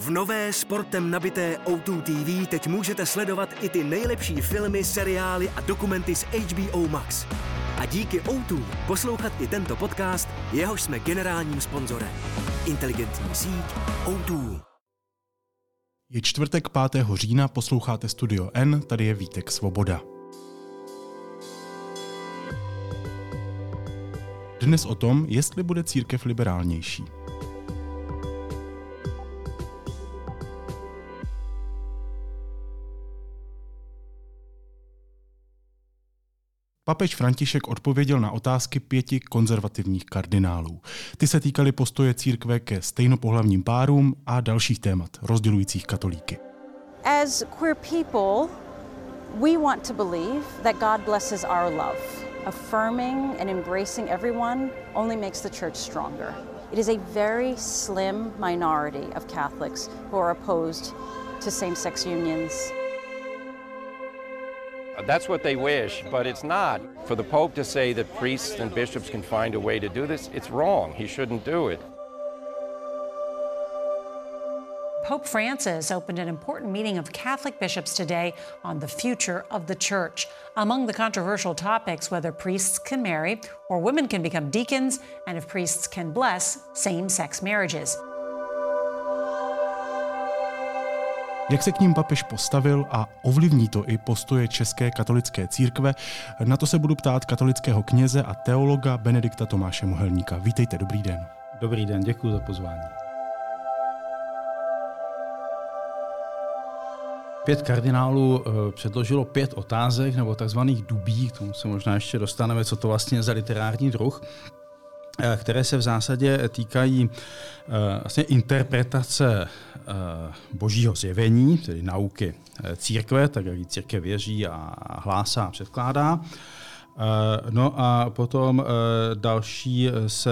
V nové sportem nabité O2 TV teď můžete sledovat i ty nejlepší filmy, seriály a dokumenty z HBO Max. A díky O2 poslouchat i tento podcast, jehož jsme generálním sponzorem. Inteligentní síť O2. Je čtvrtek 5. října, posloucháte Studio N, tady je Vítek Svoboda. Dnes o tom, jestli bude církev liberálnější. Papež František odpověděl na otázky pěti konzervativních kardinálů. Ty se týkaly postoje církve ke stejnopohlavním párům a dalších témat rozdělujících katolíky. As queer people, we want to believe that God blesses our love. Affirming and embracing everyone only makes the church stronger. It is a very slim minority of Catholics who are opposed to same sex unions. That's what they wish, but it's not. For the Pope to say that priests and bishops can find a way to do this, it's wrong. He shouldn't do it. Pope Francis opened an important meeting of Catholic bishops today on the future of the church. Among the controversial topics, whether priests can marry or women can become deacons, and if priests can bless same sex marriages. Jak se k ním papež postavil a ovlivní to i postoje České katolické církve, na to se budu ptát katolického kněze a teologa Benedikta Tomáše Mohelníka. Vítejte, dobrý den. Dobrý den, děkuji za pozvání. Pět kardinálů eh, předložilo pět otázek nebo takzvaných dubí, k tomu se možná ještě dostaneme, co to vlastně je za literární druh, které se v zásadě týkají eh, vlastně interpretace božího zjevení, tedy nauky církve, tak jak církev věří a hlásá a předkládá. No a potom další se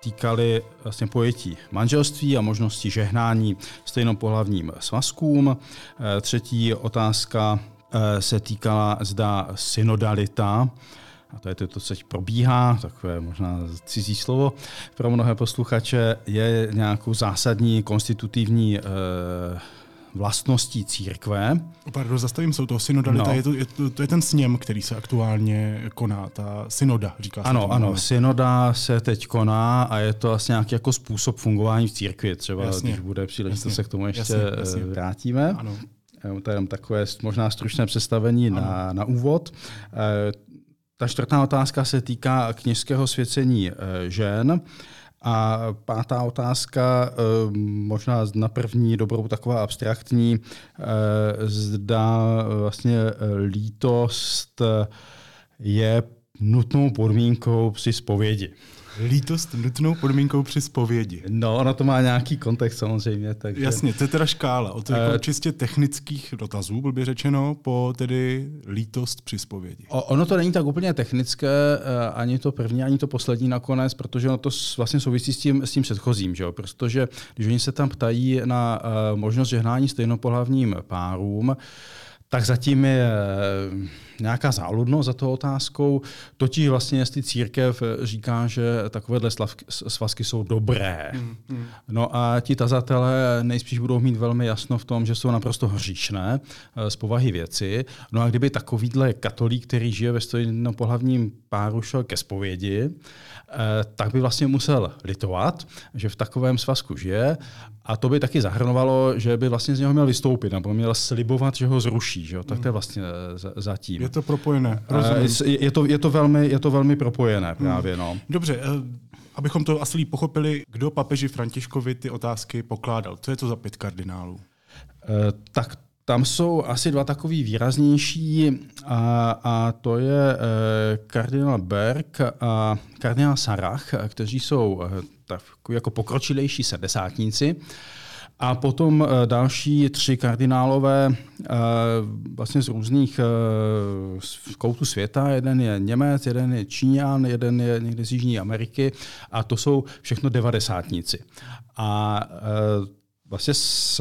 týkaly vlastně pojetí manželství a možnosti žehnání stejnopohlavním svazkům. Eh, třetí otázka eh, se týkala zda synodalita, a to je to, co teď probíhá, takové možná cizí slovo pro mnohé posluchače, je nějakou zásadní konstitutivní eh, vlastností církve. Pardon, zastavím se u toho synodalita. No. Je, to, je, to, to je ten sněm, který se aktuálně koná, ta synoda, říká se. Ano, ano, synoda se teď koná a je to vlastně nějaký jako způsob fungování v církvi. Třeba jasně, když bude příležitost, se k tomu ještě jasně, jasně. vrátíme. Ano. To je takové možná stručné představení na, na úvod. Ta čtvrtá otázka se týká kněžského svěcení eh, žen. A pátá otázka, eh, možná na první dobrou taková abstraktní, eh, zda vlastně lítost je nutnou podmínkou při zpovědi lítost nutnou podmínkou při zpovědi. No, ono to má nějaký kontext samozřejmě. Takže... Jasně, to je teda škála. Od uh, čistě technických dotazů, byl by řečeno, po tedy lítost při zpovědi. ono to není tak úplně technické, eh, ani to první, ani to poslední nakonec, protože ono to vlastně souvisí s tím, s tím předchozím. Že jo? Protože když oni se tam ptají na uh, možnost žehnání stejnopohlavním párům, tak zatím je eh, nějaká záludnost za tou otázkou. Totiž vlastně, jestli církev eh, říká, že takovéhle svazky jsou dobré. Mm, mm. No a ti tazatelé nejspíš budou mít velmi jasno v tom, že jsou naprosto hříšné eh, z povahy věci. No a kdyby takovýhle katolík, který žije ve pohlavním páru, šel ke zpovědi, tak by vlastně musel litovat, že v takovém svazku žije a to by taky zahrnovalo, že by vlastně z něho měl vystoupit, nebo měl slibovat, že ho zruší. Že jo? Tak to je vlastně eh, zatím. Je to propojené. Eh, je, je, to, je, to velmi, je to velmi propojené hmm. právě. No. Dobře, eh, abychom to asi pochopili, kdo papeži Františkovi ty otázky pokládal. Co je to za pět kardinálů? Tak tam jsou asi dva takový výraznější a, a to je kardinál Berg a kardinál Sarach, kteří jsou jako pokročilejší sedesátníci. A potom eh, další tři kardinálové eh, vlastně z různých eh, koutů světa. Jeden je Němec, jeden je Číňan, jeden je někde z Jižní Ameriky a to jsou všechno devadesátníci. A vlastně z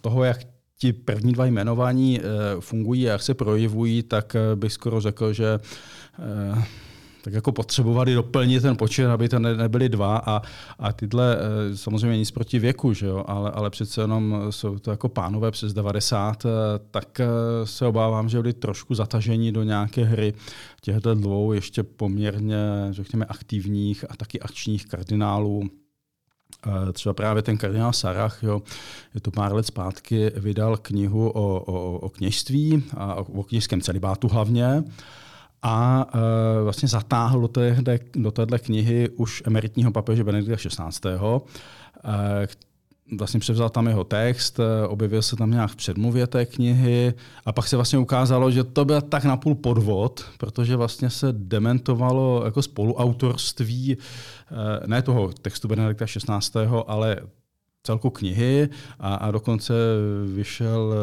toho, jak ti první dva jmenování fungují a jak se projevují, tak bych skoro řekl, že tak jako potřebovali doplnit ten počet, aby to ne, nebyly dva a, a tyhle eh, samozřejmě nic proti věku, že jo, ale, ale přece jenom jsou to jako pánové přes 90, eh, tak eh, se obávám, že byli trošku zatažení do nějaké hry těchto dvou ještě poměrně, řekněme, aktivních a taky akčních kardinálů, Třeba právě ten kardinál Sarach, jo, je to pár let zpátky, vydal knihu o, o, o kněžství a o kněžském celibátu hlavně a e, vlastně zatáhl do, téhle, do téhle knihy už emeritního papeže Benedikta XVI., e, vlastně převzal tam jeho text, e, objevil se tam nějak v předmluvě té knihy a pak se vlastně ukázalo, že to byl tak napůl podvod, protože vlastně se dementovalo jako spoluautorství ne toho textu Benedikta XVI., ale celku knihy a, a dokonce vyšel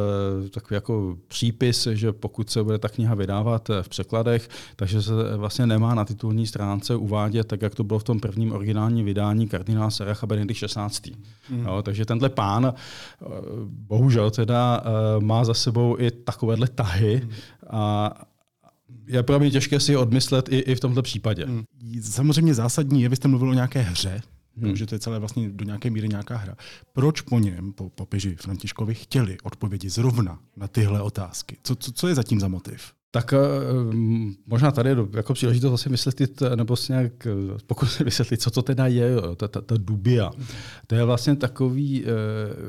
eh, takový jako přípis, že pokud se bude ta kniha vydávat eh, v překladech, takže se vlastně nemá na titulní stránce uvádět, tak jak to bylo v tom prvním originálním vydání kardinál Saracha Benedikt 16. Mm. Jo, takže tenhle pán eh, bohužel teda má za sebou i takovéhle tahy mm. a je pro mě těžké si odmyslet i, i v tomto případě. Mm. Samozřejmě zásadní je, vy jste mluvil o nějaké hře, Hmm. že to je celé vlastně do nějaké míry nějaká hra. Proč po něm, po papeži Františkovi, chtěli odpovědi zrovna na tyhle otázky? Co, co, co je zatím za motiv? Tak uh, možná tady je jako příležitost vlastně vysvětlit, nebo si nějak pokusit vysvětlit, co to teda je, ta, ta, ta dubia. To je vlastně takový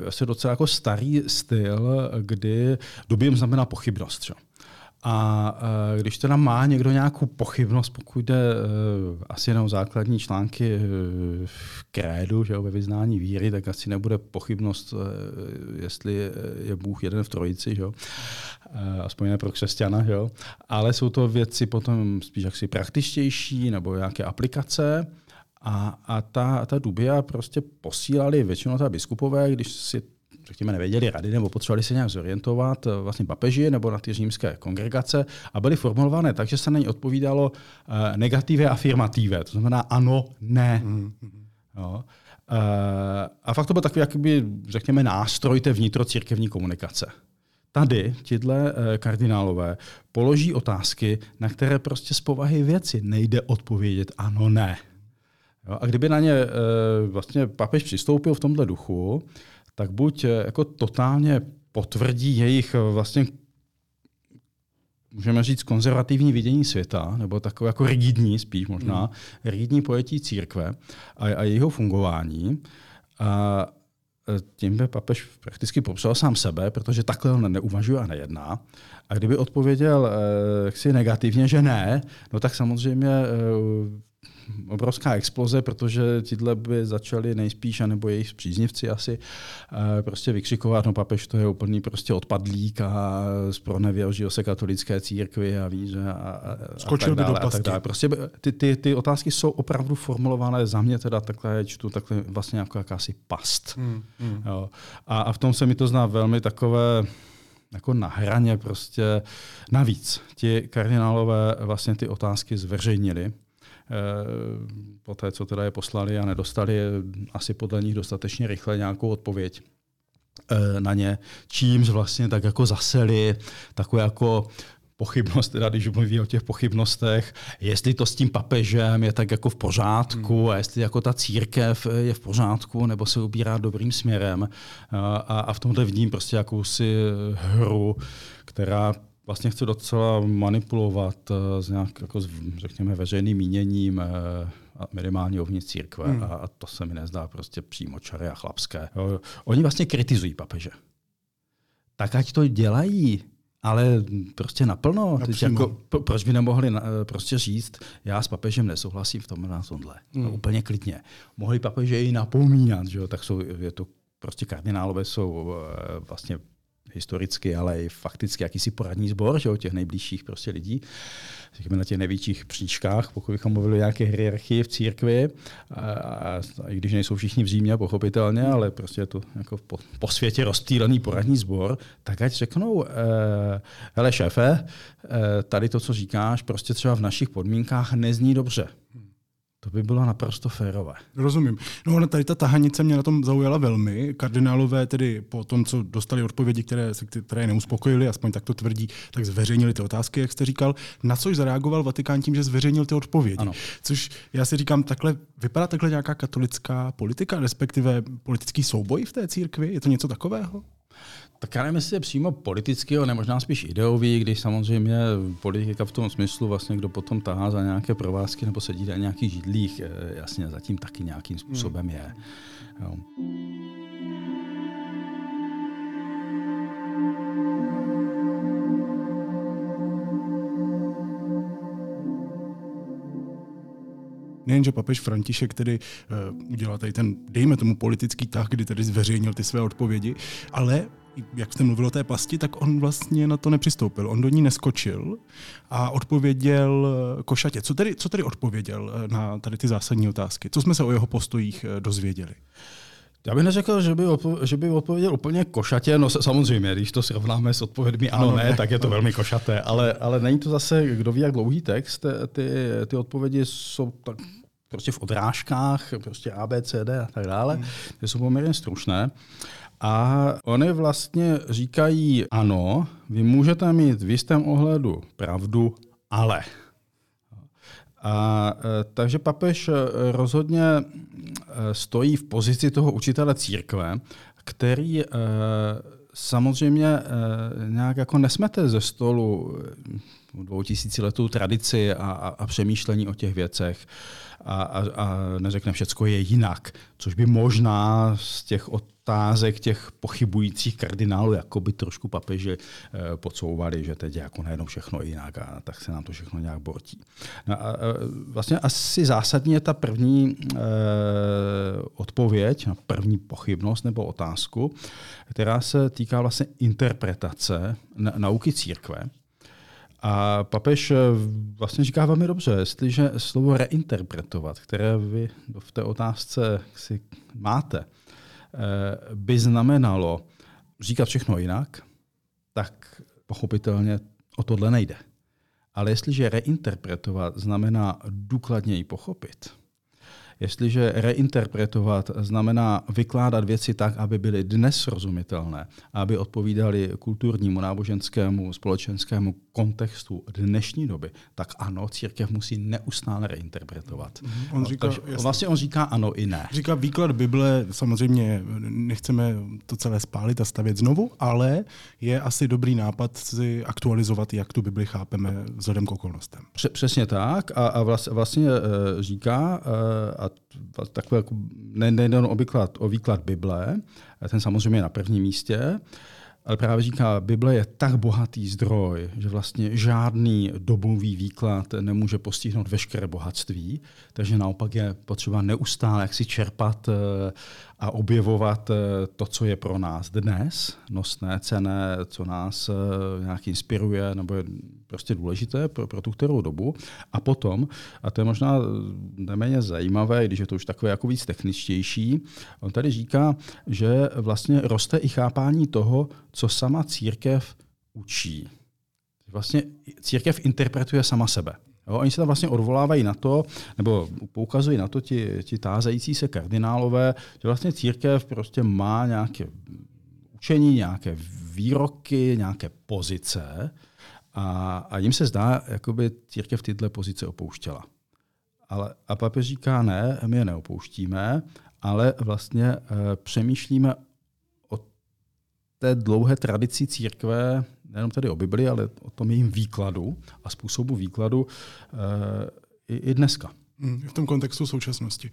asi docela jako starý styl, kdy dubium znamená pochybnost. Čo? A když teda má někdo nějakou pochybnost, pokud jde e, asi jenom základní články e, v krédu, že ve vyznání víry, tak asi nebude pochybnost, e, jestli je Bůh jeden v trojici, že jo. aspoň ne pro křesťana, že jo. ale jsou to věci potom spíš jaksi praktičtější nebo nějaké aplikace. A, a ta, ta dubia prostě posílali většinou ta biskupové, když si řekněme, nevěděli rady nebo potřebovali se nějak zorientovat eh, vlastně papeži nebo na ty římské kongregace a byly formulované tak, že se na ně odpovídalo uh, negativě a afirmativě, to znamená ano, ne. Mm-hmm. Jo. Uh, a fakt to byl takový, jakoby, řekněme, nástroj té vnitrocírkevní komunikace. Tady tihle uh, kardinálové položí otázky, na které prostě z povahy věci nejde odpovědět ano, ne. Jo, a kdyby na ně vlastně papež přistoupil v tomhle duchu, tak buď eh, jako totálně potvrdí jejich eh, vlastně můžeme říct, konzervativní vidění světa, nebo takové jako rigidní spíš možná, hmm. rigidní pojetí církve a, a jejího fungování. A eh, tím by papež prakticky popsal sám sebe, protože takhle on neuvažuje a nejedná. A kdyby odpověděl eh, jaksi negativně, že ne, no tak samozřejmě eh, obrovská exploze, protože tyhle by začali nejspíš, anebo jejich příznivci asi, eh, prostě vykřikovat, no papež to je úplný prostě odpadlík a zpronevěřil se katolické církvi a víš, a, a, Skočil a tak dále, by do pasti. Tak Prostě ty, ty, ty, otázky jsou opravdu formulované za mě teda takhle, čtu takhle vlastně jako jakási past. Hmm, hmm. Jo. A, a v tom se mi to zná velmi takové jako na hraně prostě. Navíc ti kardinálové vlastně ty otázky zveřejnili po té, co teda je poslali a nedostali asi podle nich dostatečně rychle nějakou odpověď eh, na ně, čímž vlastně tak jako zaseli takovou jako pochybnost, teda když mluví o těch pochybnostech, jestli to s tím papežem je tak jako v pořádku hmm. a jestli jako ta církev je v pořádku nebo se ubírá dobrým směrem. A, a v tomhle vidím prostě jakousi hru, která vlastně chce docela manipulovat uh, s nějak, jako s, řekněme, veřejným míněním uh, minimálně uvnitř církve hmm. a, a to se mi nezdá prostě přímo čaré a chlapské. Jo. Oni vlastně kritizují papeže. Tak ať to dělají, ale prostě naplno. Teď jako, proč by nemohli na, eh, prostě říct, já s papežem nesouhlasím v tomhle na tomhle. Hmm. No, úplně klidně. Mohli papeže i napomínat, že jo? tak jsou, je to prostě kardinálové jsou vlastně historicky, ale i fakticky jakýsi poradní sbor že, o těch nejbližších prostě lidí, řekněme na těch největších příčkách, pokud bychom mluvili o nějaké hierarchii v církvi, a, a, a, i když nejsou všichni v Římě, pochopitelně, ale prostě je to jako po, po světě rozptýlený poradní sbor, tak ať řeknou, eh, hele šéfe, eh, tady to, co říkáš, prostě třeba v našich podmínkách nezní dobře To by bylo naprosto férové. Rozumím. No ona tady ta tahanice mě na tom zaujala velmi. Kardinálové tedy po tom, co dostali odpovědi, které, které je neuspokojili, aspoň tak to tvrdí, tak zveřejnili ty otázky, jak jste říkal, na což zareagoval Vatikán tím, že zveřejnil ty odpovědi. Ano. Což já si říkám, takhle vypadá takhle nějaká katolická politika, respektive politický souboj v té církvi? Je to něco takového? Tak já nevím, jestli je přímo politický, ale možná spíš ideový, když samozřejmě politika v tom smyslu, vlastně kdo potom tahá za nějaké provázky nebo sedí na nějakých židlích, eh, jasně zatím taky nějakým způsobem je. Jo. Nejenže papež František tedy uh, udělal tady ten, dejme tomu, politický tah, kdy tedy zveřejnil ty své odpovědi, ale jak jste mluvil o té pasti, tak on vlastně na to nepřistoupil. On do ní neskočil a odpověděl eh, košatě. Co tedy, co tedy odpověděl eh, na tady ty zásadní otázky? Co jsme se o jeho postojích dozvěděli? Já bych neřekl, že by, odpo- že by odpověděl úplně košatě. No samozřejmě, když to srovnáme s odpovědmi ano, ne, tak je to velmi košaté. Ale, ale není to zase, kdo ví, jak dlouhý text. Ty, ty odpovědi jsou tak prostě v odrážkách, prostě A, B, C, D a tak dále. Hmm. Ty jsou poměrně stručné. A oni vlastně říkají, ano, vy můžete mít v jistém ohledu pravdu, ale. A, e, takže papež e, rozhodně e, stojí v pozici toho učitele církve, který samozřejmě nějak jako nesmete ze stolu dvoutisíciletou tradici a, a, a přemýšlení o těch věcech a, a, a neřekne, všecko je jinak, což by možná z těch otázek těch pochybujících kardinálů jako by trošku papeži e, podsouvali, že teď je jako najednou všechno jinak a tak se nám to všechno nějak bortí. No a, vlastně asi zásadní je ta první e, odpověď na první pochybnost nebo otázku, která se týká vlastně interpretace na, nauky církve. A papež eh, vlastně říká velmi dobře, jestliže slovo reinterpretovat, které vy v té otázce si máte, eh, by znamenalo říkat všechno jinak, tak pochopitelně o tohle nejde. Ale jestliže reinterpretovat znamená důkladněji pochopit, Jestliže reinterpretovat znamená vykládat věci tak, aby byly dnes srozumitelné, aby odpovídaly kulturnímu, náboženskému, společenskému kontextu dnešní doby, tak ano, církev musí neustále reinterpretovat. On no, říká, Takže vlastně on říká ano i ne. Říká výklad Bible, samozřejmě nechceme to celé spálit a stavět znovu, ale je asi dobrý nápad si aktualizovat, jak tu Bibli chápeme vzhledem k okolnostem. Přesně tak a, a vlastně uh, říká, uh, a takové jako, nejde o výklad, o výklad Bible, ten samozřejmě je na prvním místě, ale právě říká, Bible je tak bohatý zdroj, že vlastně žádný dobový výklad nemůže postihnout veškeré bohatství, takže naopak je potřeba neustále jak si čerpat eh, a objevovat eh, to, co je pro nás dnes nosné, cené, co nás eh, nějak inspiruje nebo je prostě důležité pro, pro tu kterou dobu. A potom, a to je možná neméně zajímavé, když je to už takové jako víc techničtější, on tady říká, že vlastně roste i chápání toho, co sama církev učí. Vlastně církev interpretuje sama sebe. Jo, oni se tam vlastně odvolávají na to, nebo poukazují na to ti, ti tázající se kardinálové, že vlastně církev prostě má nějaké učení, nějaké výroky, nějaké pozice a, a jim se zdá, jako by církev tyhle pozice opouštěla. Ale, a papež říká, ne, my je neopouštíme, ale vlastně e, přemýšlíme o té dlouhé tradici církve nejenom tedy o Bibli, ale o tom jejím výkladu a způsobu výkladu e, i, i dneska. V tom kontextu současnosti.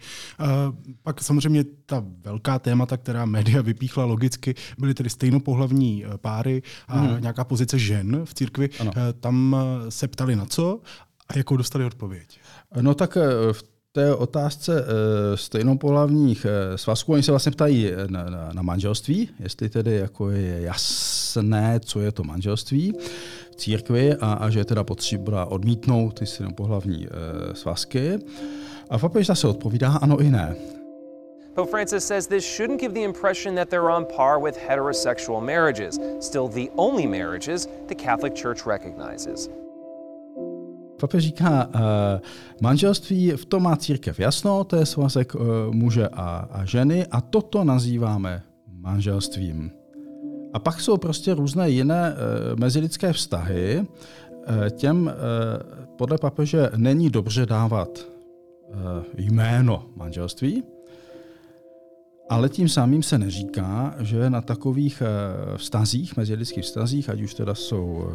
Pak samozřejmě ta velká témata, která média vypíchla logicky, byly tedy stejnopohlavní eh, páry a hmm. nějaká pozice žen v církvi. Ano. Uh, tam se ptali na co a jakou dostali odpověď? No tak v té otázce stejnopohlavních svazků, oni se vlastně ptají na, na, na manželství, jestli tedy jako je jasné, co je to manželství v církvi a, a že je teda potřeba odmítnout ty synopohlavní e, svazky. A papež zase odpovídá ano i ne. Pope Francis says this shouldn't give the impression that they're on par with heterosexual marriages, still the only marriages the Catholic Church recognizes. Papež říká, uh, manželství, v tom má církev jasno, to je svazek uh, muže a, a ženy a toto nazýváme manželstvím. A pak jsou prostě různé jiné uh, mezilidské vztahy. Uh, těm uh, podle papeže není dobře dávat uh, jméno manželství, ale tím samým se neříká, že na takových vztazích, mezilidských vztazích, ať už teda jsou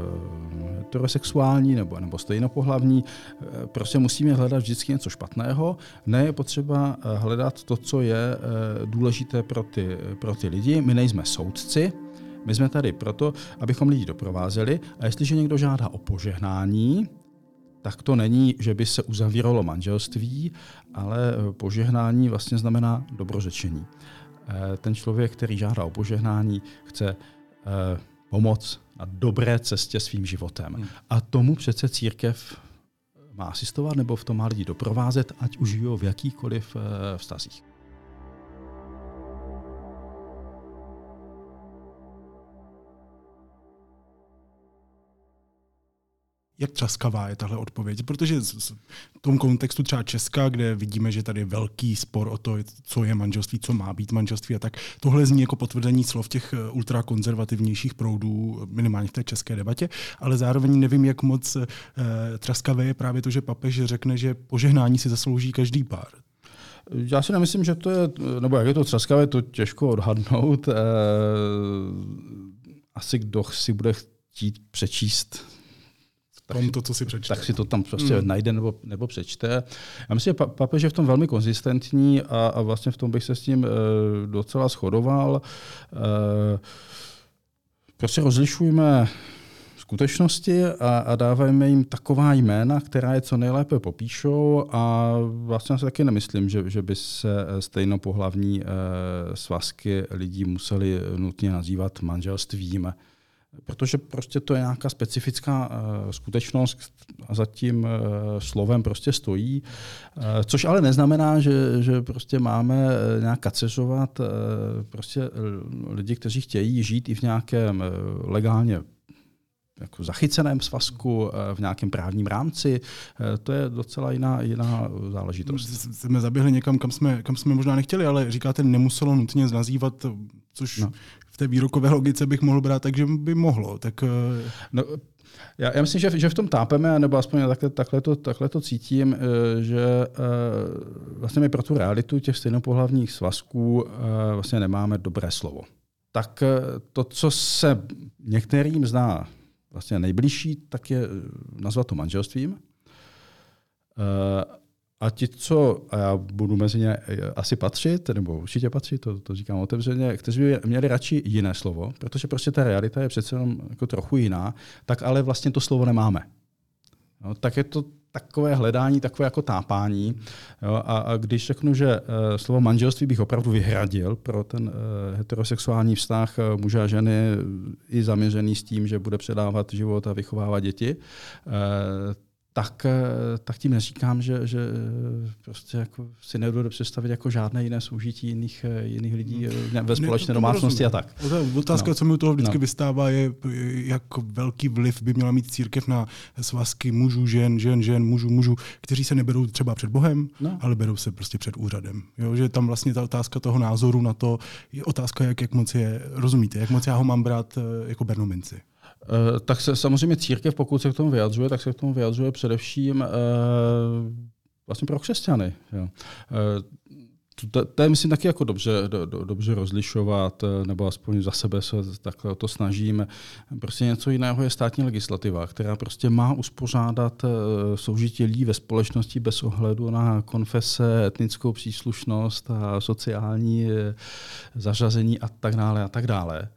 heterosexuální nebo, nebo stejnopohlavní, eh, prostě musíme hledat vždycky něco špatného. Ne je potřeba hledat to, co je důležité pro ty, pro ty lidi. My nejsme soudci, my jsme tady proto, abychom lidi doprovázeli a jestliže někdo žádá o požehnání, tak to není, že by se uzavíralo manželství, ale eh, požehnání vlastně znamená dobrořečení. Eh, ten člověk, který žádá o požehnání, chce eh, pomoc na dobré cestě svým životem. Hmm. A tomu přece církev má asistovat nebo v tom má lidi doprovázet, ať už žijou v jakýkoliv vztazích. Jak třaskavá je tahle odpověď? Protože v tom kontextu třeba Česka, kde vidíme, že tady je velký spor o to, co je manželství, co má být manželství a tak, tohle zní jako potvrzení slov těch eh, ultrakonzervativnějších proudů, minimálně v té české debatě, ale zároveň nevím, jak moc eh, třaskavé je právě to, že papež řekne, že požehnání si zaslouží každý pár. Já si nemyslím, že to je, nebo jak je to třaskavé, to těžko odhadnout. Eh, asi kdo si bude chtít přečíst tak, tom to, co si přečte. Tak si to tam prostě hmm. najde nebo, nebo přečte. Já myslím, že papež je v tom velmi konzistentní a, a vlastně v tom bych se s ním e, docela shodoval. E, prostě rozlišujeme skutečnosti a, a dávajme jim taková jména, která je co nejlépe popíšou a vlastně si taky nemyslím, že, že by se stejnopohlavní e, svazky lidí museli nutně nazývat manželstvím protože prostě to je nějaká specifická uh, skutečnost a za tím uh, slovem prostě stojí, uh, což ale neznamená, že, že prostě máme nějak kaceřovat uh, prostě lidi, kteří chtějí žít i v nějakém uh, legálně jako zachyceném svazku, v nějakém právním rámci. To je docela jiná, jiná záležitost. Jsme zaběhli někam, kam jsme, kam jsme možná nechtěli, ale říkáte, nemuselo nutně nazývat, což no v té výrokové logice bych mohl brát, takže by mohlo. Tak, eh, no, já, já myslím, že, že v tom tápeme, nebo aspoň takhle, takhle, to, takhle to cítím, eh, že eh, vlastně my pro tu realitu těch stejnopohlavních svazků vlastně nemáme dobré slovo. Tak to, co se některým zná vlastně nejbližší, tak je nazvat to manželstvím. A ti, co, a já budu mezi ně asi patřit, nebo určitě patřit, to, to říkám otevřeně, kteří by měli radši jiné slovo, protože prostě ta realita je přece jenom jako trochu jiná, tak ale vlastně to slovo nemáme. No, tak je to takové hledání, takové jako tápání. Jo, a, a když řeknu, že uh, slovo manželství bych opravdu vyhradil pro ten uh, heterosexuální vztah muže a ženy, i zaměřený s tím, že bude předávat život a vychovávat děti, uh, tak, eh, tak tím neříkám, že, že eh, prostě jako si nedovedu představit jako žádné jiné soužití jiných, eh, jiných lidí hmm. ve společné domácnosti a tak. Otázka, no. co mi u toho vždycky no. vystává, je, jak velký vliv by měla mít církev na svazky mužů, žen, žen, žen, mužů, mužů, kteří se neberou třeba před Bohem, no. ale berou se prostě před úřadem. Jo, že tam vlastně ta otázka toho názoru na to je otázka, jak, jak moc je, rozumíte, jak moc já ho mám brát jako bernominci. Eh, tak se samozřejmě církev, pokud se k tomu vyjadřuje, tak se k tomu vyjadřuje především uh, vlastně pro křesťany. Jo. Uh, to, to je, myslím, taky jako dobře, do, do, dobře rozlišovat, nebo aspoň za sebe se takhle to snažím. Prostě něco jiného je státní legislativa, která prostě má uspořádat soužití lidí ve společnosti bez ohledu na konfese, etnickou příslušnost a sociální zařazení a tak dále a tak dále.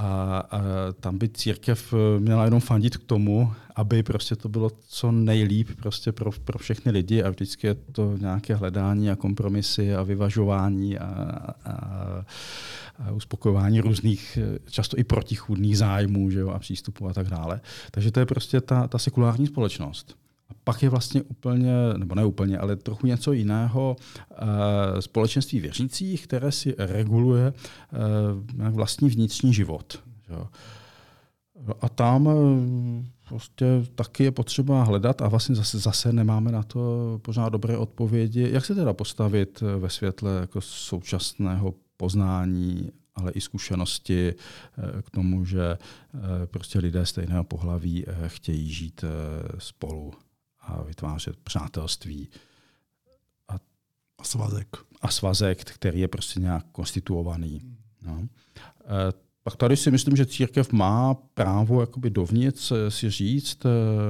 A, a tam by církev eh, měla jenom fandit k tomu, aby prostě to bylo co nejlíp prostě pro, pro všechny lidi a vždycky je to nějaké hledání a kompromisy a vyvažování a, a, a uspokojování různých, eh, často i protichůdných zájmů že jo, a přístupů a tak dále. Takže to je prostě ta, ta sekulární společnost. A pak je vlastně úplně, nebo ne úplně, ale trochu něco jiného eh, společenství věřících, které si reguluje eh, vlastní vnitřní život. A tam eh, prostě taky je potřeba hledat a vlastně zase, zase nemáme na to pořád dobré odpovědi. Jak se teda postavit ve světle jako současného poznání, ale i zkušenosti k tomu, že prostě lidé stejného pohlaví chtějí žít spolu a vytvářet přátelství. A, a svazek. A svazek, který je prostě nějak konstituovaný. No. Pak tady si myslím, že církev má právo jakoby dovnitř si říct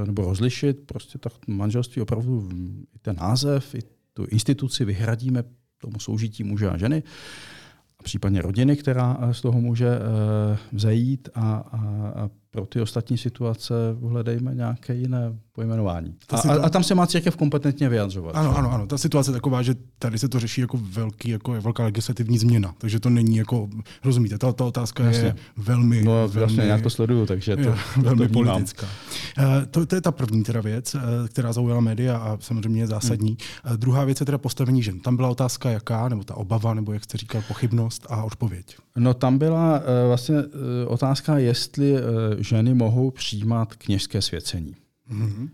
nebo rozlišit prostě tak manželství opravdu i ten název, i tu instituci vyhradíme tomu soužití muže a ženy a případně rodiny, která z toho může eh, vzejít a, a, a pro ty ostatní situace hledejme nějaké jiné pojmenování. A, a, a tam se má církev kompetentně vyjadřovat. Ano, ano, ano. Ta situace je taková, že tady se to řeší jako velký, jako velká legislativní změna. Takže to není jako, rozumíte, ta, ta otázka Jasně. je velmi... No, velmi, vlastně já to sleduju, takže to, je, to velmi to politická. Uh, to, to, je ta první teda věc, uh, která zaujala média a samozřejmě je zásadní. Hmm. Uh, druhá věc je teda postavení žen. Tam byla otázka jaká, nebo ta obava, nebo jak jste říkal, pochybnost a odpověď. No tam byla uh, vlastně uh, otázka, jestli uh, ženy mohou přijímat kněžské svěcení. Mm-hmm.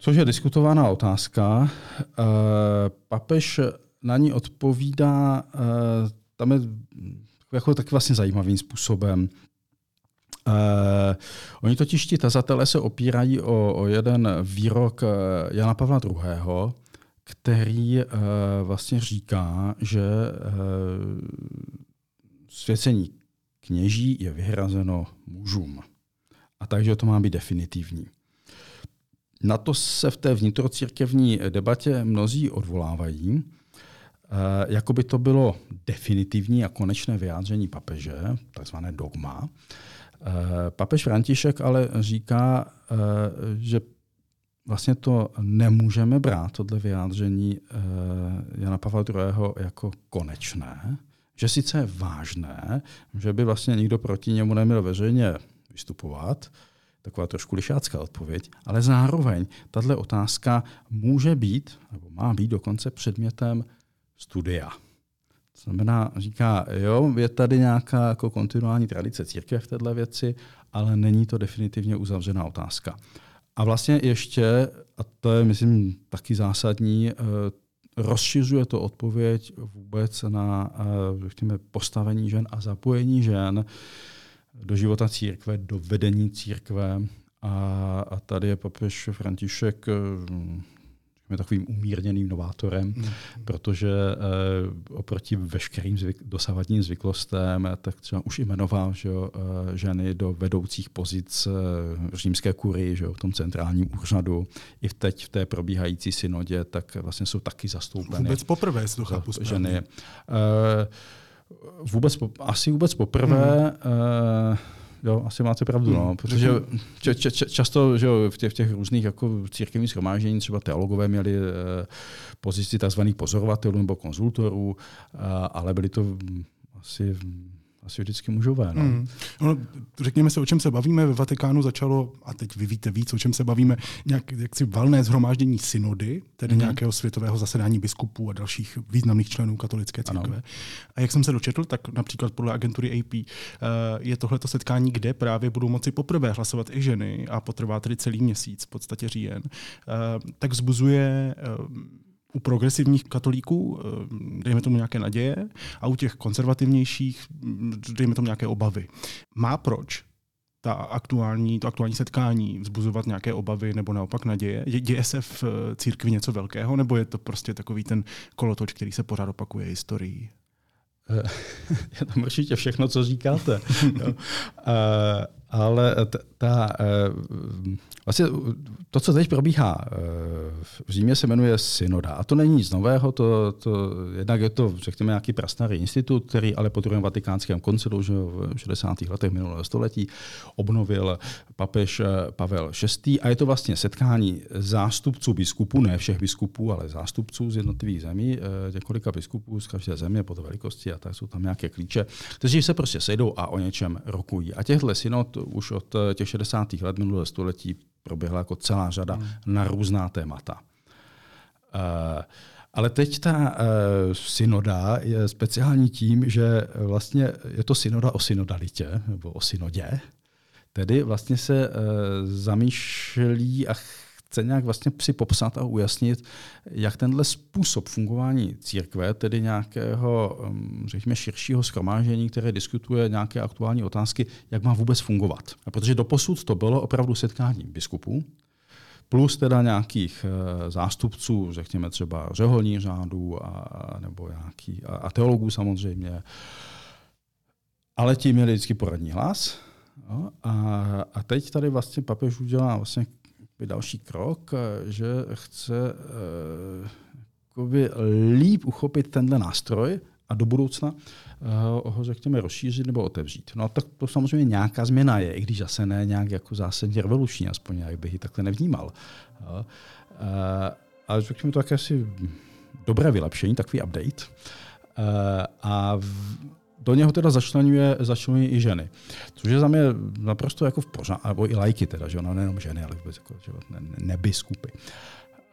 Což je diskutovaná otázka. Papež na ní odpovídá, tam je jako tak vlastně zajímavým způsobem. Uh, oni totiž ti tazatelé se opírají o, o jeden výrok Jana Pavla II., který uh, vlastně říká, že uh, svěcení kněží je vyhrazeno mužům. A takže to má být definitivní. Na to se v té vnitrocírkevní debatě mnozí odvolávají, eh, jako by to bylo definitivní a konečné vyjádření papeže, takzvané dogma. Eh, papež František ale říká, eh, že vlastně to nemůžeme brát, tohle vyjádření Jana Pavla II. jako konečné, že sice je vážné, že by vlastně nikdo proti němu neměl veřejně vystupovat, taková trošku lišácká odpověď, ale zároveň tato otázka může být, nebo má být dokonce předmětem studia. Znamená, říká, jo, je tady nějaká jako kontinuální tradice církve v této věci, ale není to definitivně uzavřená otázka. A vlastně ještě, a to je, myslím, taky zásadní, eh, rozšiřuje to odpověď vůbec na eh, řekněme, postavení žen a zapojení žen do života církve, do vedení církve. A, a tady je papež František je takovým umírněným novátorem, mm. protože eh, oproti veškerým zvyk, dosavadním zvyklostem, tak třeba už jmenoval že, eh, ženy do vedoucích pozic eh, římské kury že, v tom centrálním úřadu. I v teď v té probíhající synodě, tak vlastně jsou taky zastoupeny. Vůbec poprvé, to chápu ženy. Eh, vůbec, asi vůbec poprvé. Mm. Eh, jo, asi máte pravdu, no, hmm. protože č, č, č, často že jo, v, těch, v těch různých jako církevních schromáždění třeba teologové měli eh, pozici tzv. pozorovatelů nebo konzultorů, eh, ale byli to asi asi vždycky mužové. No. Mm. No, řekněme se, o čem se bavíme. Ve Vatikánu začalo, a teď vy víte víc, o čem se bavíme, nějak jaksi valné zhromáždění synody, tedy mm. nějakého světového zasedání biskupů a dalších významných členů katolické církve. Ano. A jak jsem se dočetl, tak například podle agentury AP eh, je tohleto setkání, kde právě budou moci poprvé hlasovat i ženy a potrvá tedy celý měsíc, v podstatě říjen, eh, tak vzbuzuje eh, u progresivních katolíků, eh, dejme tomu nějaké naděje, a u těch konzervativnějších, mm, dejme tomu nějaké obavy. Má proč ta aktuální, to aktuální setkání vzbuzovat nějaké obavy nebo naopak naděje? Děje se v eh, církvi něco velkého, nebo je to prostě takový ten kolotoč, který se pořád opakuje historií? Eh, je tam určitě všechno, co říkáte. no. Ale ta, Vlastně to, co teď probíhá eh, v Římě, se jmenuje synoda. A to není nic nového, to, to, jednak je to, řekněme, nějaký prastarý institut, který ale po druhém vatikánském koncilu že v 60. letech minulého století obnovil papež eh, Pavel VI. A je to vlastně setkání zástupců biskupů, ne všech biskupů, ale zástupců z jednotlivých zemí, eh, několika biskupů z každé země pod velikosti a tak jsou tam nějaké klíče, kteří se prostě sejdou a o něčem rokují. A těchto synod už od těch 60. let minulého století proběhla jako celá řada hmm. na různá témata. Uh, ale teď ta uh, synoda je speciální tím, že vlastně je to synoda o synodalitě, nebo o synodě, tedy vlastně se uh, zamýšlí a chce nějak vlastně si popsat a ujasnit, jak tenhle způsob fungování církve, tedy nějakého, řekněme, širšího schromáždění, které diskutuje nějaké aktuální otázky, jak má vůbec fungovat. A protože doposud to bylo opravdu setkání biskupů, plus teda nějakých uh, zástupců, řekněme třeba řeholní řádu a, nebo nějaký, a, a teologů samozřejmě, ale ti měli vždycky poradní hlas. No, a, a teď tady vlastně papež udělá vlastně další krok, eh, že chce uh, líp uchopit tenhle nástroj a do budoucna uh, ho, řekněme, rozšířit nebo otevřít. No tak to samozřejmě nějaká změna je, i když zase ne nějak jako zásadně revoluční, aspoň jak bych ji takhle nevnímal. Ale řekněme to jakési dobré vylepšení, takový update. A v, do něho teda začlenuje, začlenuje i ženy. Což je za mě naprosto jako v pořádku, nebo i lajky teda, že ono nejenom ženy, ale vůbec jako, že ne, nebiskupy.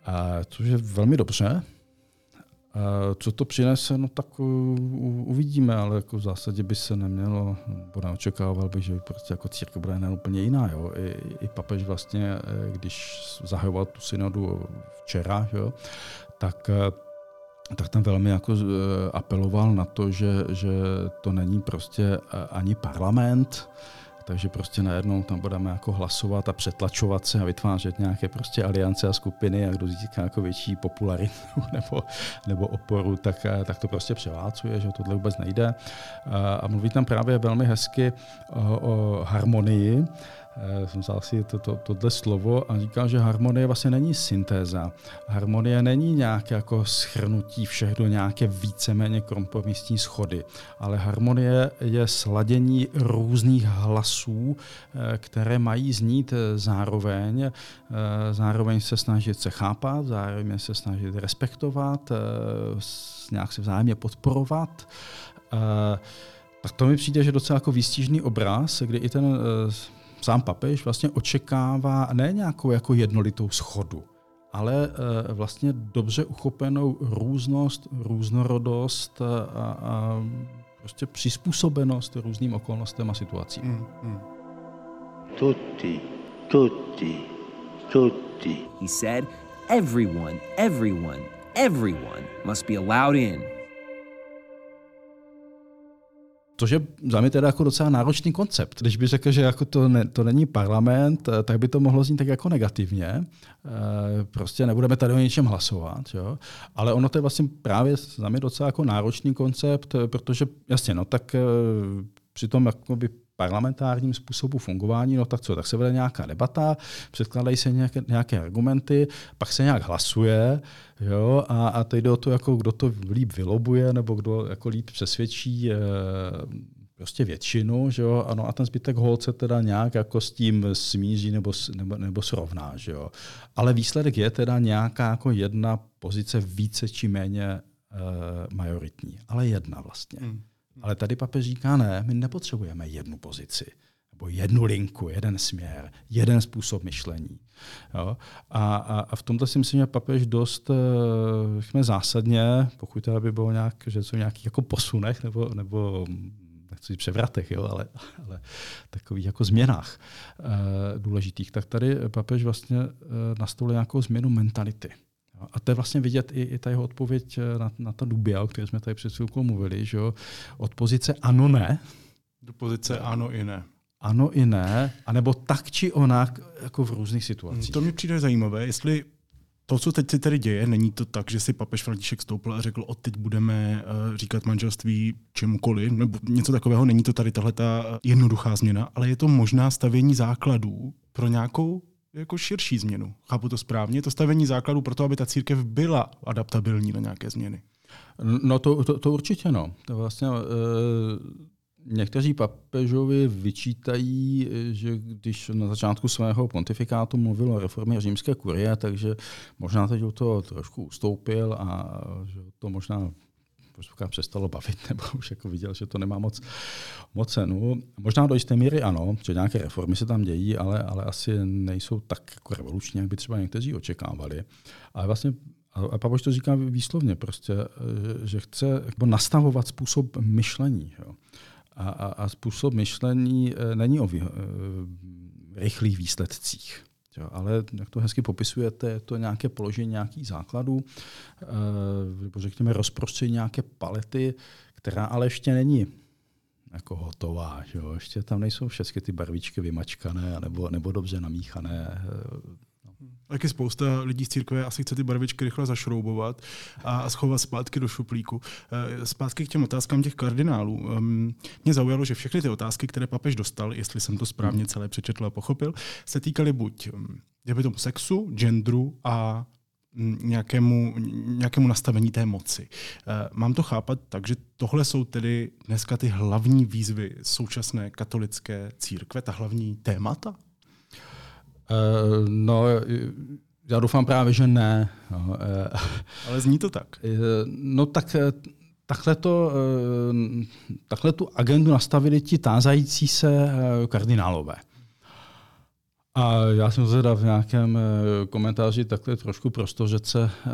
A, což je velmi dobře. A co to přinese, no tak u, uvidíme, ale jako v zásadě by se nemělo, nebo neočekával bych, že prostě jako církev bude úplně jiná. Jo. I, I papež vlastně, eh, když zahajoval tu synodu včera, jo, tak eh, tak tam velmi jako eh, apeloval na to, že, že to není prostě eh, ani parlament, takže prostě najednou tam budeme jako hlasovat a přetlačovat se a vytvářet nějaké prostě aliance a skupiny a kdo získá jako větší popularitu nebo, nebo oporu, tak, eh, tak to prostě převálcuje, že tohle vůbec nejde. A mluví tam právě velmi hezky o, o harmonii, jsem vzal si to, to, tohle slovo a říkal, že harmonie vlastně není syntéza. Harmonie není nějaké jako schrnutí všech do nějaké víceméně kompromisní schody, ale harmonie je sladění různých hlasů, eh, které mají znít zároveň, eh, zároveň se snažit se chápat, zároveň se snažit respektovat, nějak se vzájemně podporovat. Tak to mi přijde, že docela jako výstižný obraz, kdy i ten sám papež vlastně očekává ne nějakou jako jednolitou schodu, ale eh, vlastně dobře uchopenou různost, různorodost a, a prostě přizpůsobenost různým okolnostem a situacím. Mm, mm. Tutti, tutti, tutti. He said, everyone, everyone, everyone must be allowed in. Což je za mě teda jako docela náročný koncept. Když by řekl, že jako to, ne, to není parlament, eh, tak by to mohlo znít tak jako negativně. E, prostě nebudeme tady o něčem hlasovat. Jo? Ale ono to je vlastně právě za mě docela jako náročný koncept, eh, protože jasně, no tak při tom jakoby parlamentárním způsobu fungování, no tak co, tak se vede nějaká debata, předkládají se nějaké, nějaké argumenty, pak se nějak hlasuje, jo, a, a teď jde o to, jako, kdo to líp vylobuje, nebo kdo jako líp přesvědčí e, prostě většinu, že jo, ano, a ten zbytek holce teda nějak jako s tím smíří nebo, nebo, nebo srovná, že jo. Ale výsledek je teda nějaká jako jedna pozice více či méně e, majoritní, ale jedna vlastně. Hmm. Ale tady papež říká, ne, my nepotřebujeme jednu pozici, nebo jednu linku, jeden směr, jeden způsob myšlení. Jo? A, a, a v tomto si myslím, že papež dost eh, řekněme, zásadně, pokud to by bylo nějak, že jsou nějakých jako posunech nebo, nebo nechci říct převratech, jo, ale, ale takových jako změnách e, důležitých, tak tady papež vlastně e, nastolil nějakou změnu mentality. A to je vlastně vidět i, i ta jeho odpověď eh, na, na ta dubia, o které jsme tady před chvilkou mluvili, že jo? od pozice ano, ne. Do pozice ano i ne. Ano i ne, anebo tak či onak, jako v různých situacích. To mi přijde zajímavé, jestli to, co teď se tady děje, není to tak, že si papež František stoupil a řekl, od teď budeme uh, říkat manželství čemukoliv, nebo něco takového, není to tady tahle ta jednoduchá změna, ale je to možná stavění základů pro nějakou jako širší změnu. Chápu to správně? To stavení základů pro to, aby ta církev byla adaptabilní na nějaké změny. No to, to, to určitě no. To vlastně, e, někteří papežovi vyčítají, že když na začátku svého pontifikátu mluvil o reformě římské kurie, takže možná teď to trošku ustoupil a že to možná posluchač přestalo bavit, nebo už jako viděl, že to nemá moc, moc cenu. Možná do jisté míry ano, že nějaké reformy se tam dějí, ale, ale asi nejsou tak jako revoluční, jak by třeba někteří očekávali. Ale vlastně a Pavel to říká výslovně, prostě, že chce jako nastavovat způsob myšlení. Jo. A, a, a způsob myšlení není o vý, rychlých výsledcích. Jo, ale jak to hezky popisujete, je to nějaké položení nějakých základů, nebo řekněme rozprostření nějaké palety, která ale ještě není jako hotová. Že jo? Ještě tam nejsou všechny ty barvičky vymačkané nebo, nebo dobře namíchané. Taky spousta lidí z církve asi chce ty barvičky rychle zašroubovat a schovat zpátky do šuplíku. Eh, zpátky k těm otázkám těch kardinálů. Ehm, mě zaujalo, že všechny ty otázky, které papež dostal, jestli jsem to správně celé přečetl a pochopil, se týkaly buď by tomu sexu, genderu a nějakému, nějakému nastavení té moci. Eh, mám to chápat tak, že tohle jsou tedy dneska ty hlavní výzvy současné katolické církve, ta hlavní témata? Uh, no, já doufám právě, že ne. No, uh, Ale zní to tak. Uh, no tak takhle, to, takhle tu agendu nastavili ti tázající se kardinálové. A já jsem zda v nějakém eh, komentáři takhle trošku prostořece eh,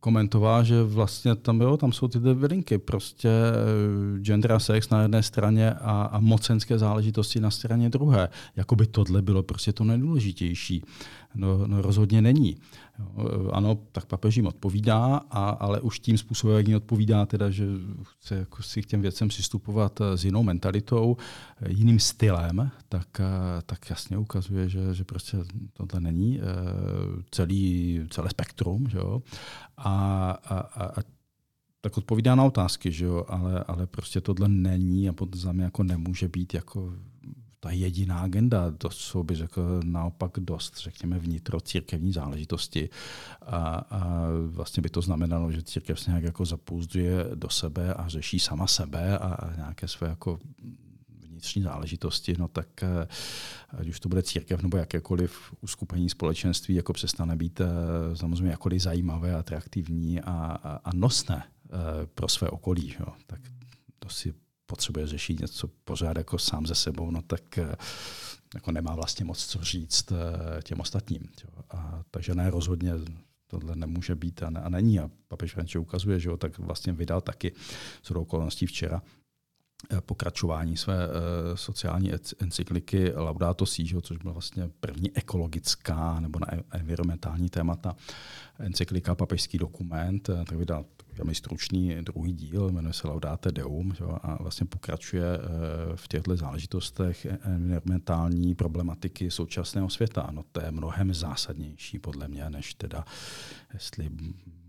komentoval, že vlastně tam, jo, tam jsou ty dvě linky. Prostě eh, gender a sex na jedné straně a, a mocenské záležitosti na straně druhé. Jakoby tohle bylo prostě to nejdůležitější. No, no rozhodně není. Ano, tak papež jim odpovídá, a, ale už tím způsobem, jak jim odpovídá, teda, že chce jako si k těm věcem přistupovat s jinou mentalitou, jiným stylem, tak, tak jasně ukazuje, že, že prostě tohle není eh, celý, celé spektrum. Že jo? A, a, a, tak odpovídá na otázky, že jo? Ale, ale prostě tohle není a potom jako nemůže být jako ta jediná agenda. To jsou, bych řekl, naopak dost, řekněme, vnitro církevní záležitosti. A, a vlastně by to znamenalo, že církev se nějak jako zapůzduje do sebe a řeší sama sebe a, a nějaké své jako vnitřní záležitosti, no tak eh, ať už to bude církev nebo jakékoliv uskupení společenství, jako přestane být eh, samozřejmě jakkoliv zajímavé, atraktivní a, a, a nosné eh, pro své okolí. Jo. Tak to si potřebuje řešit něco pořád jako sám ze sebou, no tak eh, jako nemá vlastně moc co říct eh, těm ostatním. A, takže ne, rozhodně tohle nemůže být a, ne, a není. A papež František ukazuje, že jo, tak vlastně vydal taky z okolností včera eh, pokračování své sociální encykliky Laudato Si, což byla vlastně první ekologická nebo na environmentální témata encyklika, papežský dokument, tak vydal velmi stručný druhý díl, jmenuje se Laudate Deum jo, a vlastně pokračuje eh, v těchto záležitostech environmentální problematiky současného světa. No to je mnohem zásadnější podle mě, než teda, jestli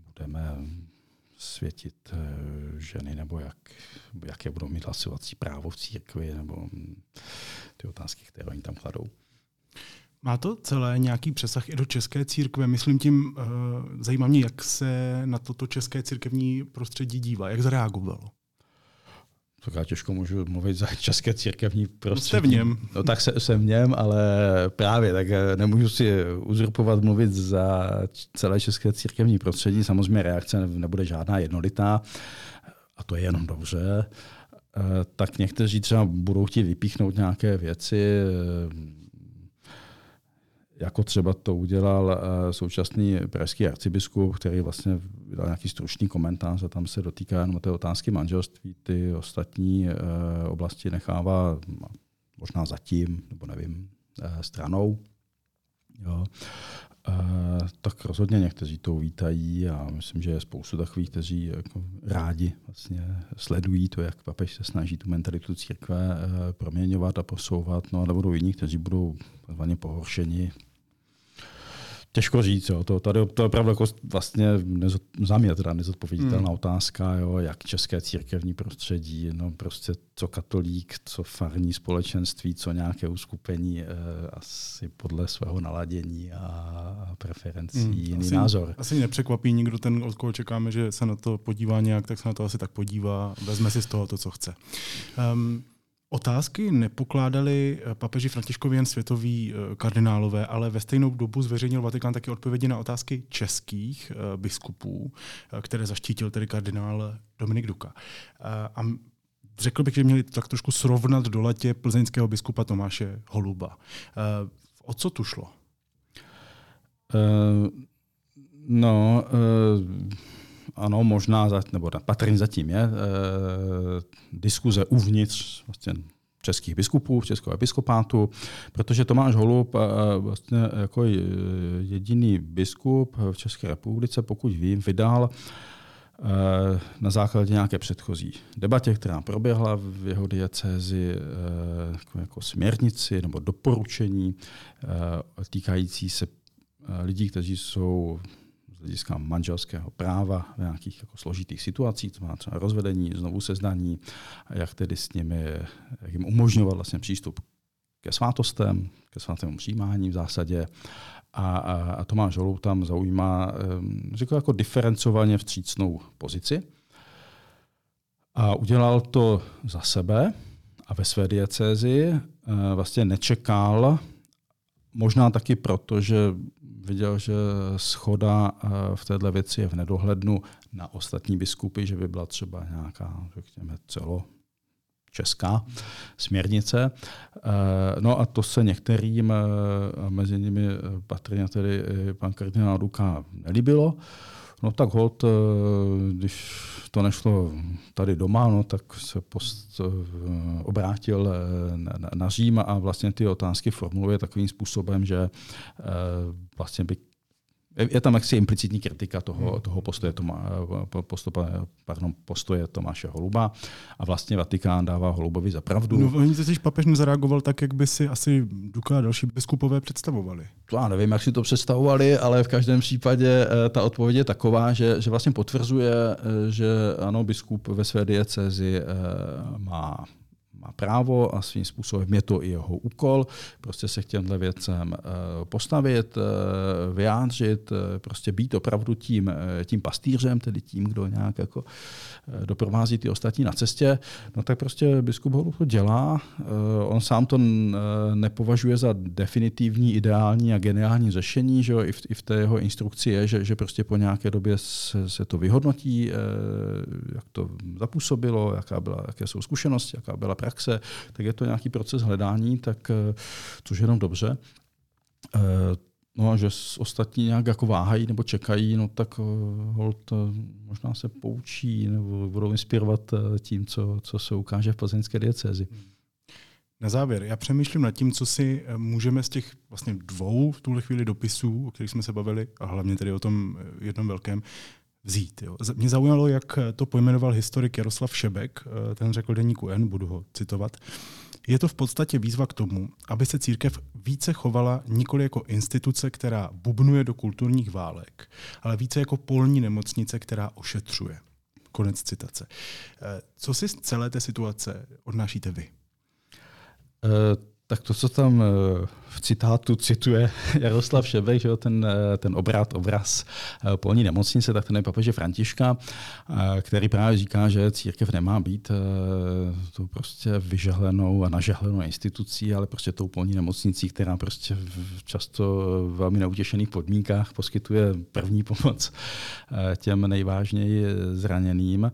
budeme světit eh, ženy, nebo jak, jaké budou mít hlasovací právo v církvi, nebo hm, ty otázky, které oni tam kladou. Má to celé nějaký přesah i do české církve? Myslím tím, uh, zajímá mě, jak se na toto české církevní prostředí dívá, jak zareagovalo. Tak já těžko můžu mluvit za české církevní prostředí. Jste v něm. No tak se, jsem v něm, ale právě, tak eh, nemůžu si uzurpovat mluvit za celé české církevní prostředí. Samozřejmě reakce nebude žádná jednolitá a to je jenom dobře. Eh, tak někteří třeba budou chtít vypíchnout nějaké věci, jako třeba to udělal eh, současný pražský arcibiskup, který vlastně vydal nějaký stručný komentář a tam se dotýká jenom té otázky manželství. Ty ostatní eh, oblasti nechává možná zatím, nebo nevím, eh, stranou. Jo. tak rozhodně někteří to uvítají a myslím, že je spoustu takových, kteří jako rádi vlastně sledují to, jak papež se snaží tu mentalitu církve proměňovat a posouvat, no ale budou jiní, kteří budou pohoršeni Těžko říct, jo. To, tady, to je opravdu jako vlastně nezod, za mě teda nezodpověditelná hmm. otázka, jo, jak české církevní prostředí, no prostě co katolík, co farní společenství, co nějaké uskupení, eh, asi podle svého naladění a preferencí hmm. jiný asi, názor. Asi nepřekvapí nikdo ten, od koho čekáme, že se na to podívá nějak, tak se na to asi tak podívá, vezme si z toho to, co chce. Um, Otázky nepokládali eh, papeži Františkovi jen světoví eh, kardinálové, ale ve stejnou dobu zveřejnil Vatikán také odpovědi na otázky českých eh, biskupů, které zaštítil tedy kardinál Dominik Duka. A řekl bych, že měli tak trošku srovnat do letě plzeňského biskupa Tomáše Holuba. O co tu šlo? Uh, no, uh ano, možná, nebo patrně zatím je, e, diskuze uvnitř vlastně českých biskupů, českého episkopátu, protože Tomáš Holub vlastně jako jediný biskup v České republice, pokud vím, vydal Eh, na základě nějaké předchozí debatě, která proběhla v jeho diecézi eh, jako, jako směrnici nebo doporučení eh, týkající se lidí, kteří jsou hlediska manželského práva v nějakých jako složitých situacích, to má třeba rozvedení, znovu seznání, jak tedy s nimi, jak jim umožňovat vlastně přístup ke svátostem, ke svatému přijímání v zásadě a, a, a Tomáš Holou tam zaujímá, řekl jako diferencovaně vstřícnou pozici. A udělal to za sebe a ve své diecézi e, vlastně nečekal, možná taky proto, že viděl, že schoda e, v této věci je v nedohlednu na ostatní biskupy, že by byla třeba nějaká, řekněme, celo česká směrnice. Eh, no a to se některým, eh, mezi nimi patrně tedy pan kardinál Duka, nelíbilo. No tak hod, eh, když to nešlo tady doma, no, tak se post, obrátil na, na Řím a vlastně ty otázky formuluje takovým způsobem, že vlastně by je tam jaksi implicitní kritika toho, hmm. toho postoje, Toma, postupa, pardon, postoje Tomáše Holuba a vlastně Vatikán dává Holubovi za pravdu. No, oni teď papež nezareagoval tak, jak by si asi Duka a další biskupové představovali. To já nevím, jak si to představovali, ale v každém případě eh, ta odpověď je taková, že, že vlastně potvrzuje, eh, že ano, biskup ve své diecezi eh, má má právo a svým způsobem je to i jeho úkol, prostě se k těmhle věcem eh, postavit, eh, vyjádřit, eh, prostě být opravdu tím, tím pastýřem, tedy tím, kdo nějak jako doprovází ty ostatní na cestě, no tak prostě biskup ho to dělá. On sám to nepovažuje za definitivní, ideální a geniální řešení, že jo? I, v, i v té jeho instrukci je, že, že prostě po nějaké době se, se to vyhodnotí, jak to zapůsobilo, jaká byla, jaké jsou zkušenosti, jaká byla praxe praxe, tak je to nějaký proces hledání, tak, eh, což je jenom dobře. Eh, no a že ostatní nějak jako váhají nebo čekají, no tak eh, hold možná se poučí nebo budou inspirovat tím, co, co se ukáže v plzeňské diecézi. Na závěr, já přemýšlím nad tím, co si můžeme z těch vlastně dvou v tuhle chvíli dopisů, o kterých jsme se bavili, a hlavně tedy o tom jednom velkém, vzít. Jo. Mě zaujalo, jak to pojmenoval historik Jaroslav Šebek, eh, ten řekl deníku N, budu ho citovat. Je to v podstatě výzva k tomu, aby se církev více chovala nikoli jako instituce, která bubnuje do kulturních válek, ale více jako polní nemocnice, která ošetřuje. Konec citace. Eh, co si z celé té situace odnášíte vy? Uh tak to, co tam eh, v citátu cituje Jaroslav Šebek, že ten, eh, ten obrat, obraz eh, polní nemocnice, tak ten je papeže Františka, který právě říká, že církev nemá být tu prostě vyžehlenou a nažehlenou institucí, ale prostě tou polní nemocnicí, která prostě v často v velmi neutěšených podmínkách poskytuje první pomoc těm nejvážněji zraněným.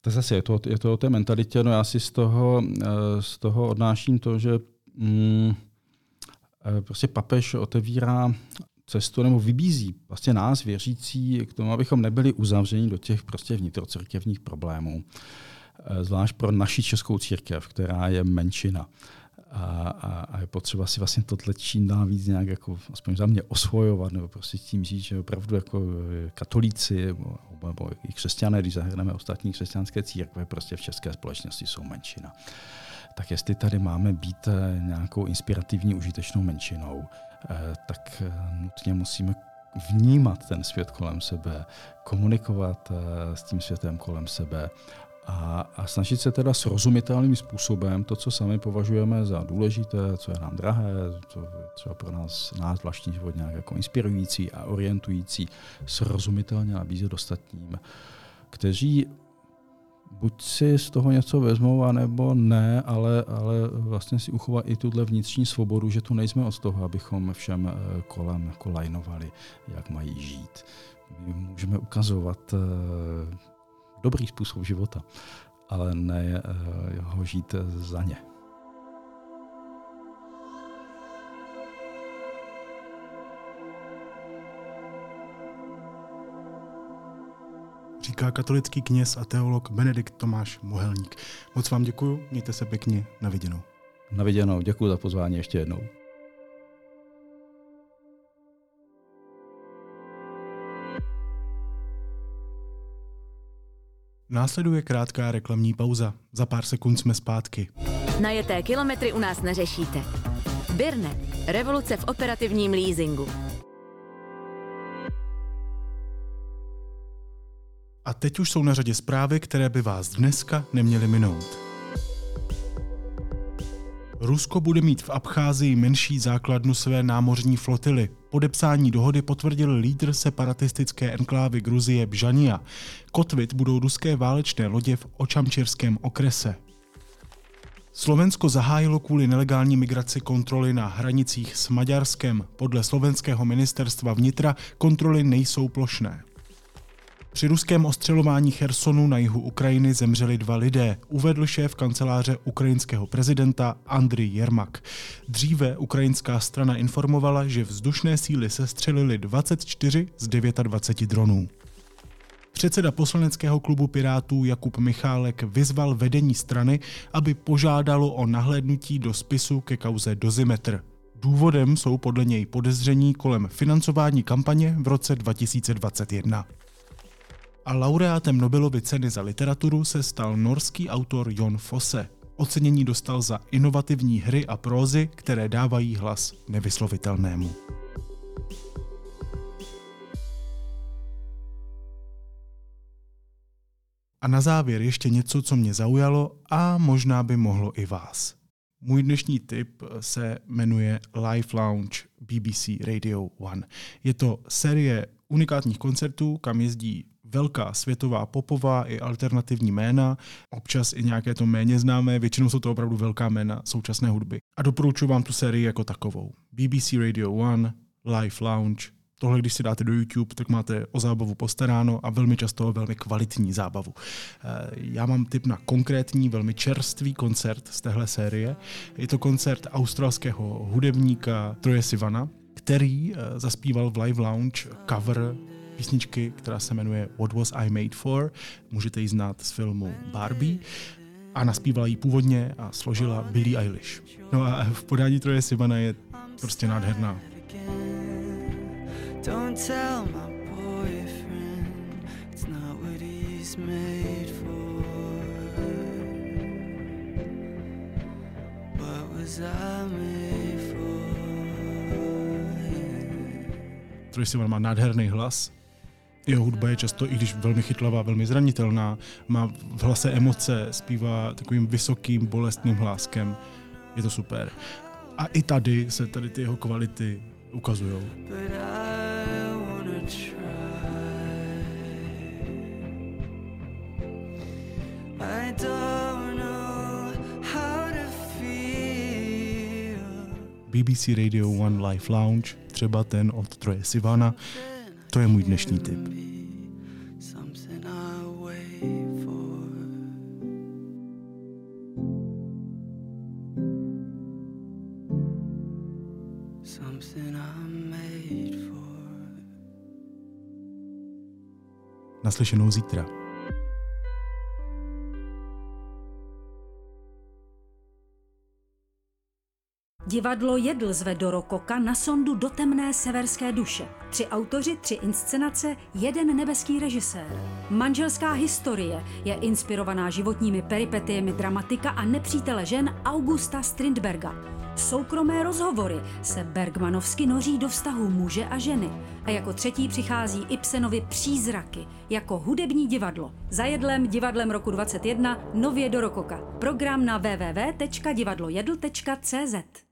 To zase je to, je to o té mentalitě. No já si z toho, eh, z toho odnáším to, že mm, eh, prostě papež otevírá cestu nebo vybízí vlastně nás, věřící, k tomu, abychom nebyli uzavřeni do těch prostě vnitrocirkevních problémů. Eh, zvlášť pro naši českou církev, která je menšina. A, a, a je potřeba si vlastně tohle čím dál víc nějak jako, aspoň za mě osvojovat, nebo prostě tím říct, že opravdu jako katolíci nebo, nebo i křesťané, když zahrneme ostatní křesťanské církve, prostě v české společnosti jsou menšina. Tak jestli tady máme být eh, nějakou inspirativní, užitečnou menšinou, eh, tak eh, nutně musíme vnímat ten svět kolem sebe, komunikovat s tím světem kolem sebe a, a snažit se teda srozumitelným způsobem to, co sami považujeme za důležité, co je nám drahé, co třeba pro nás, nás vlastní život nějak jako inspirující a orientující, srozumitelně nabízet ostatním, kteří buď si z toho něco vezmou, anebo ne, ale, ale vlastně si uchovat i tuhle vnitřní svobodu, že tu nejsme od toho, abychom všem eh, kolem jako lajnovali, jak mají žít. My můžeme ukazovat eh, dobrý způsob života, ale ne eh, ho žít za ně. říká katolický kněz a teolog Benedikt Tomáš Mohelník. Moc vám děkuji, mějte se pěkně, na viděnou. Na viděnou, děkuji za pozvání ještě jednou. Následuje krátká reklamní pauza. Za pár sekund jsme zpátky. Najeté kilometry u nás neřešíte. Birne. Revoluce v operativním leasingu. A teď už jsou na řadě zprávy, které by vás dneska neměly minout. Rusko bude mít v Abcházii menší základnu své námořní flotily. Podepsání dohody potvrdil lídr separatistické enklávy Gruzie Bžania. Kotvit budou ruské válečné lodě v Očamčerském okrese. Slovensko zahájilo kvůli nelegální migraci kontroly na hranicích s Maďarskem. Podle slovenského ministerstva vnitra kontroly nejsou plošné. Při ruském ostřelování Chersonu na jihu Ukrajiny zemřeli dva lidé, uvedl šéf kanceláře ukrajinského prezidenta Andriy Jermak. Dříve ukrajinská strana informovala, že vzdušné síly sestřelili 24 z 29 dronů. Předseda poslaneckého klubu Pirátů Jakub Michálek vyzval vedení strany, aby požádalo o nahlédnutí do spisu ke kauze Dozimetr. Důvodem jsou podle něj podezření kolem financování kampaně v roce 2021 a laureátem Nobelovy ceny za literaturu se stal norský autor Jon Fosse. Ocenění dostal za inovativní hry a prózy, které dávají hlas nevyslovitelnému. A na závěr ještě něco, co mě zaujalo a možná by mohlo i vás. Můj dnešní tip se jmenuje Live Lounge BBC Radio One. Je to série unikátních koncertů, kam jezdí velká světová popová i alternativní jména, občas i nějaké to méně známé, většinou jsou to opravdu velká jména současné hudby. A doporučuji vám tu sérii jako takovou. BBC Radio One, Live Lounge, Tohle, když si dáte do YouTube, tak máte o zábavu postaráno a velmi často velmi kvalitní zábavu. Eh, já mám tip na konkrétní, velmi čerstvý koncert z téhle série. Je to koncert australského hudebníka Troje Sivana, který eh, zaspíval v Live Lounge cover písničky, která se jmenuje What Was I Made For. Můžete ji znát z filmu Barbie a naspívala ji původně a složila Billie Eilish. No a v podání Troje Sivana je prostě nádherná. Don't tell my boyfriend it's not what he's made for. What was I made for? Troje Sivan má nádherný hlas, jeho hudba je často, i když velmi chytlavá, velmi zranitelná, má v hlase emoce, zpívá takovým vysokým, bolestným hláskem. Je to super. A i tady se tady ty jeho kvality ukazují. BBC Radio One Live Lounge, třeba ten od Troje Sivana, to je můj dnešní tip. Naslyšenou zítra. Divadlo Jedl zve do Rokoka na sondu do temné severské duše. Tři autoři, tři inscenace, jeden nebeský režisér. Manželská historie je inspirovaná životními peripetiemi dramatika a nepřítele žen Augusta Strindberga. Soukromé rozhovory se Bergmanovsky noří do vztahu muže a ženy. A jako třetí přichází Ibsenovi Přízraky, jako hudební divadlo. Zajedlem divadlem roku 21 nově do Rokoka. Program na www.divadlojedl.cz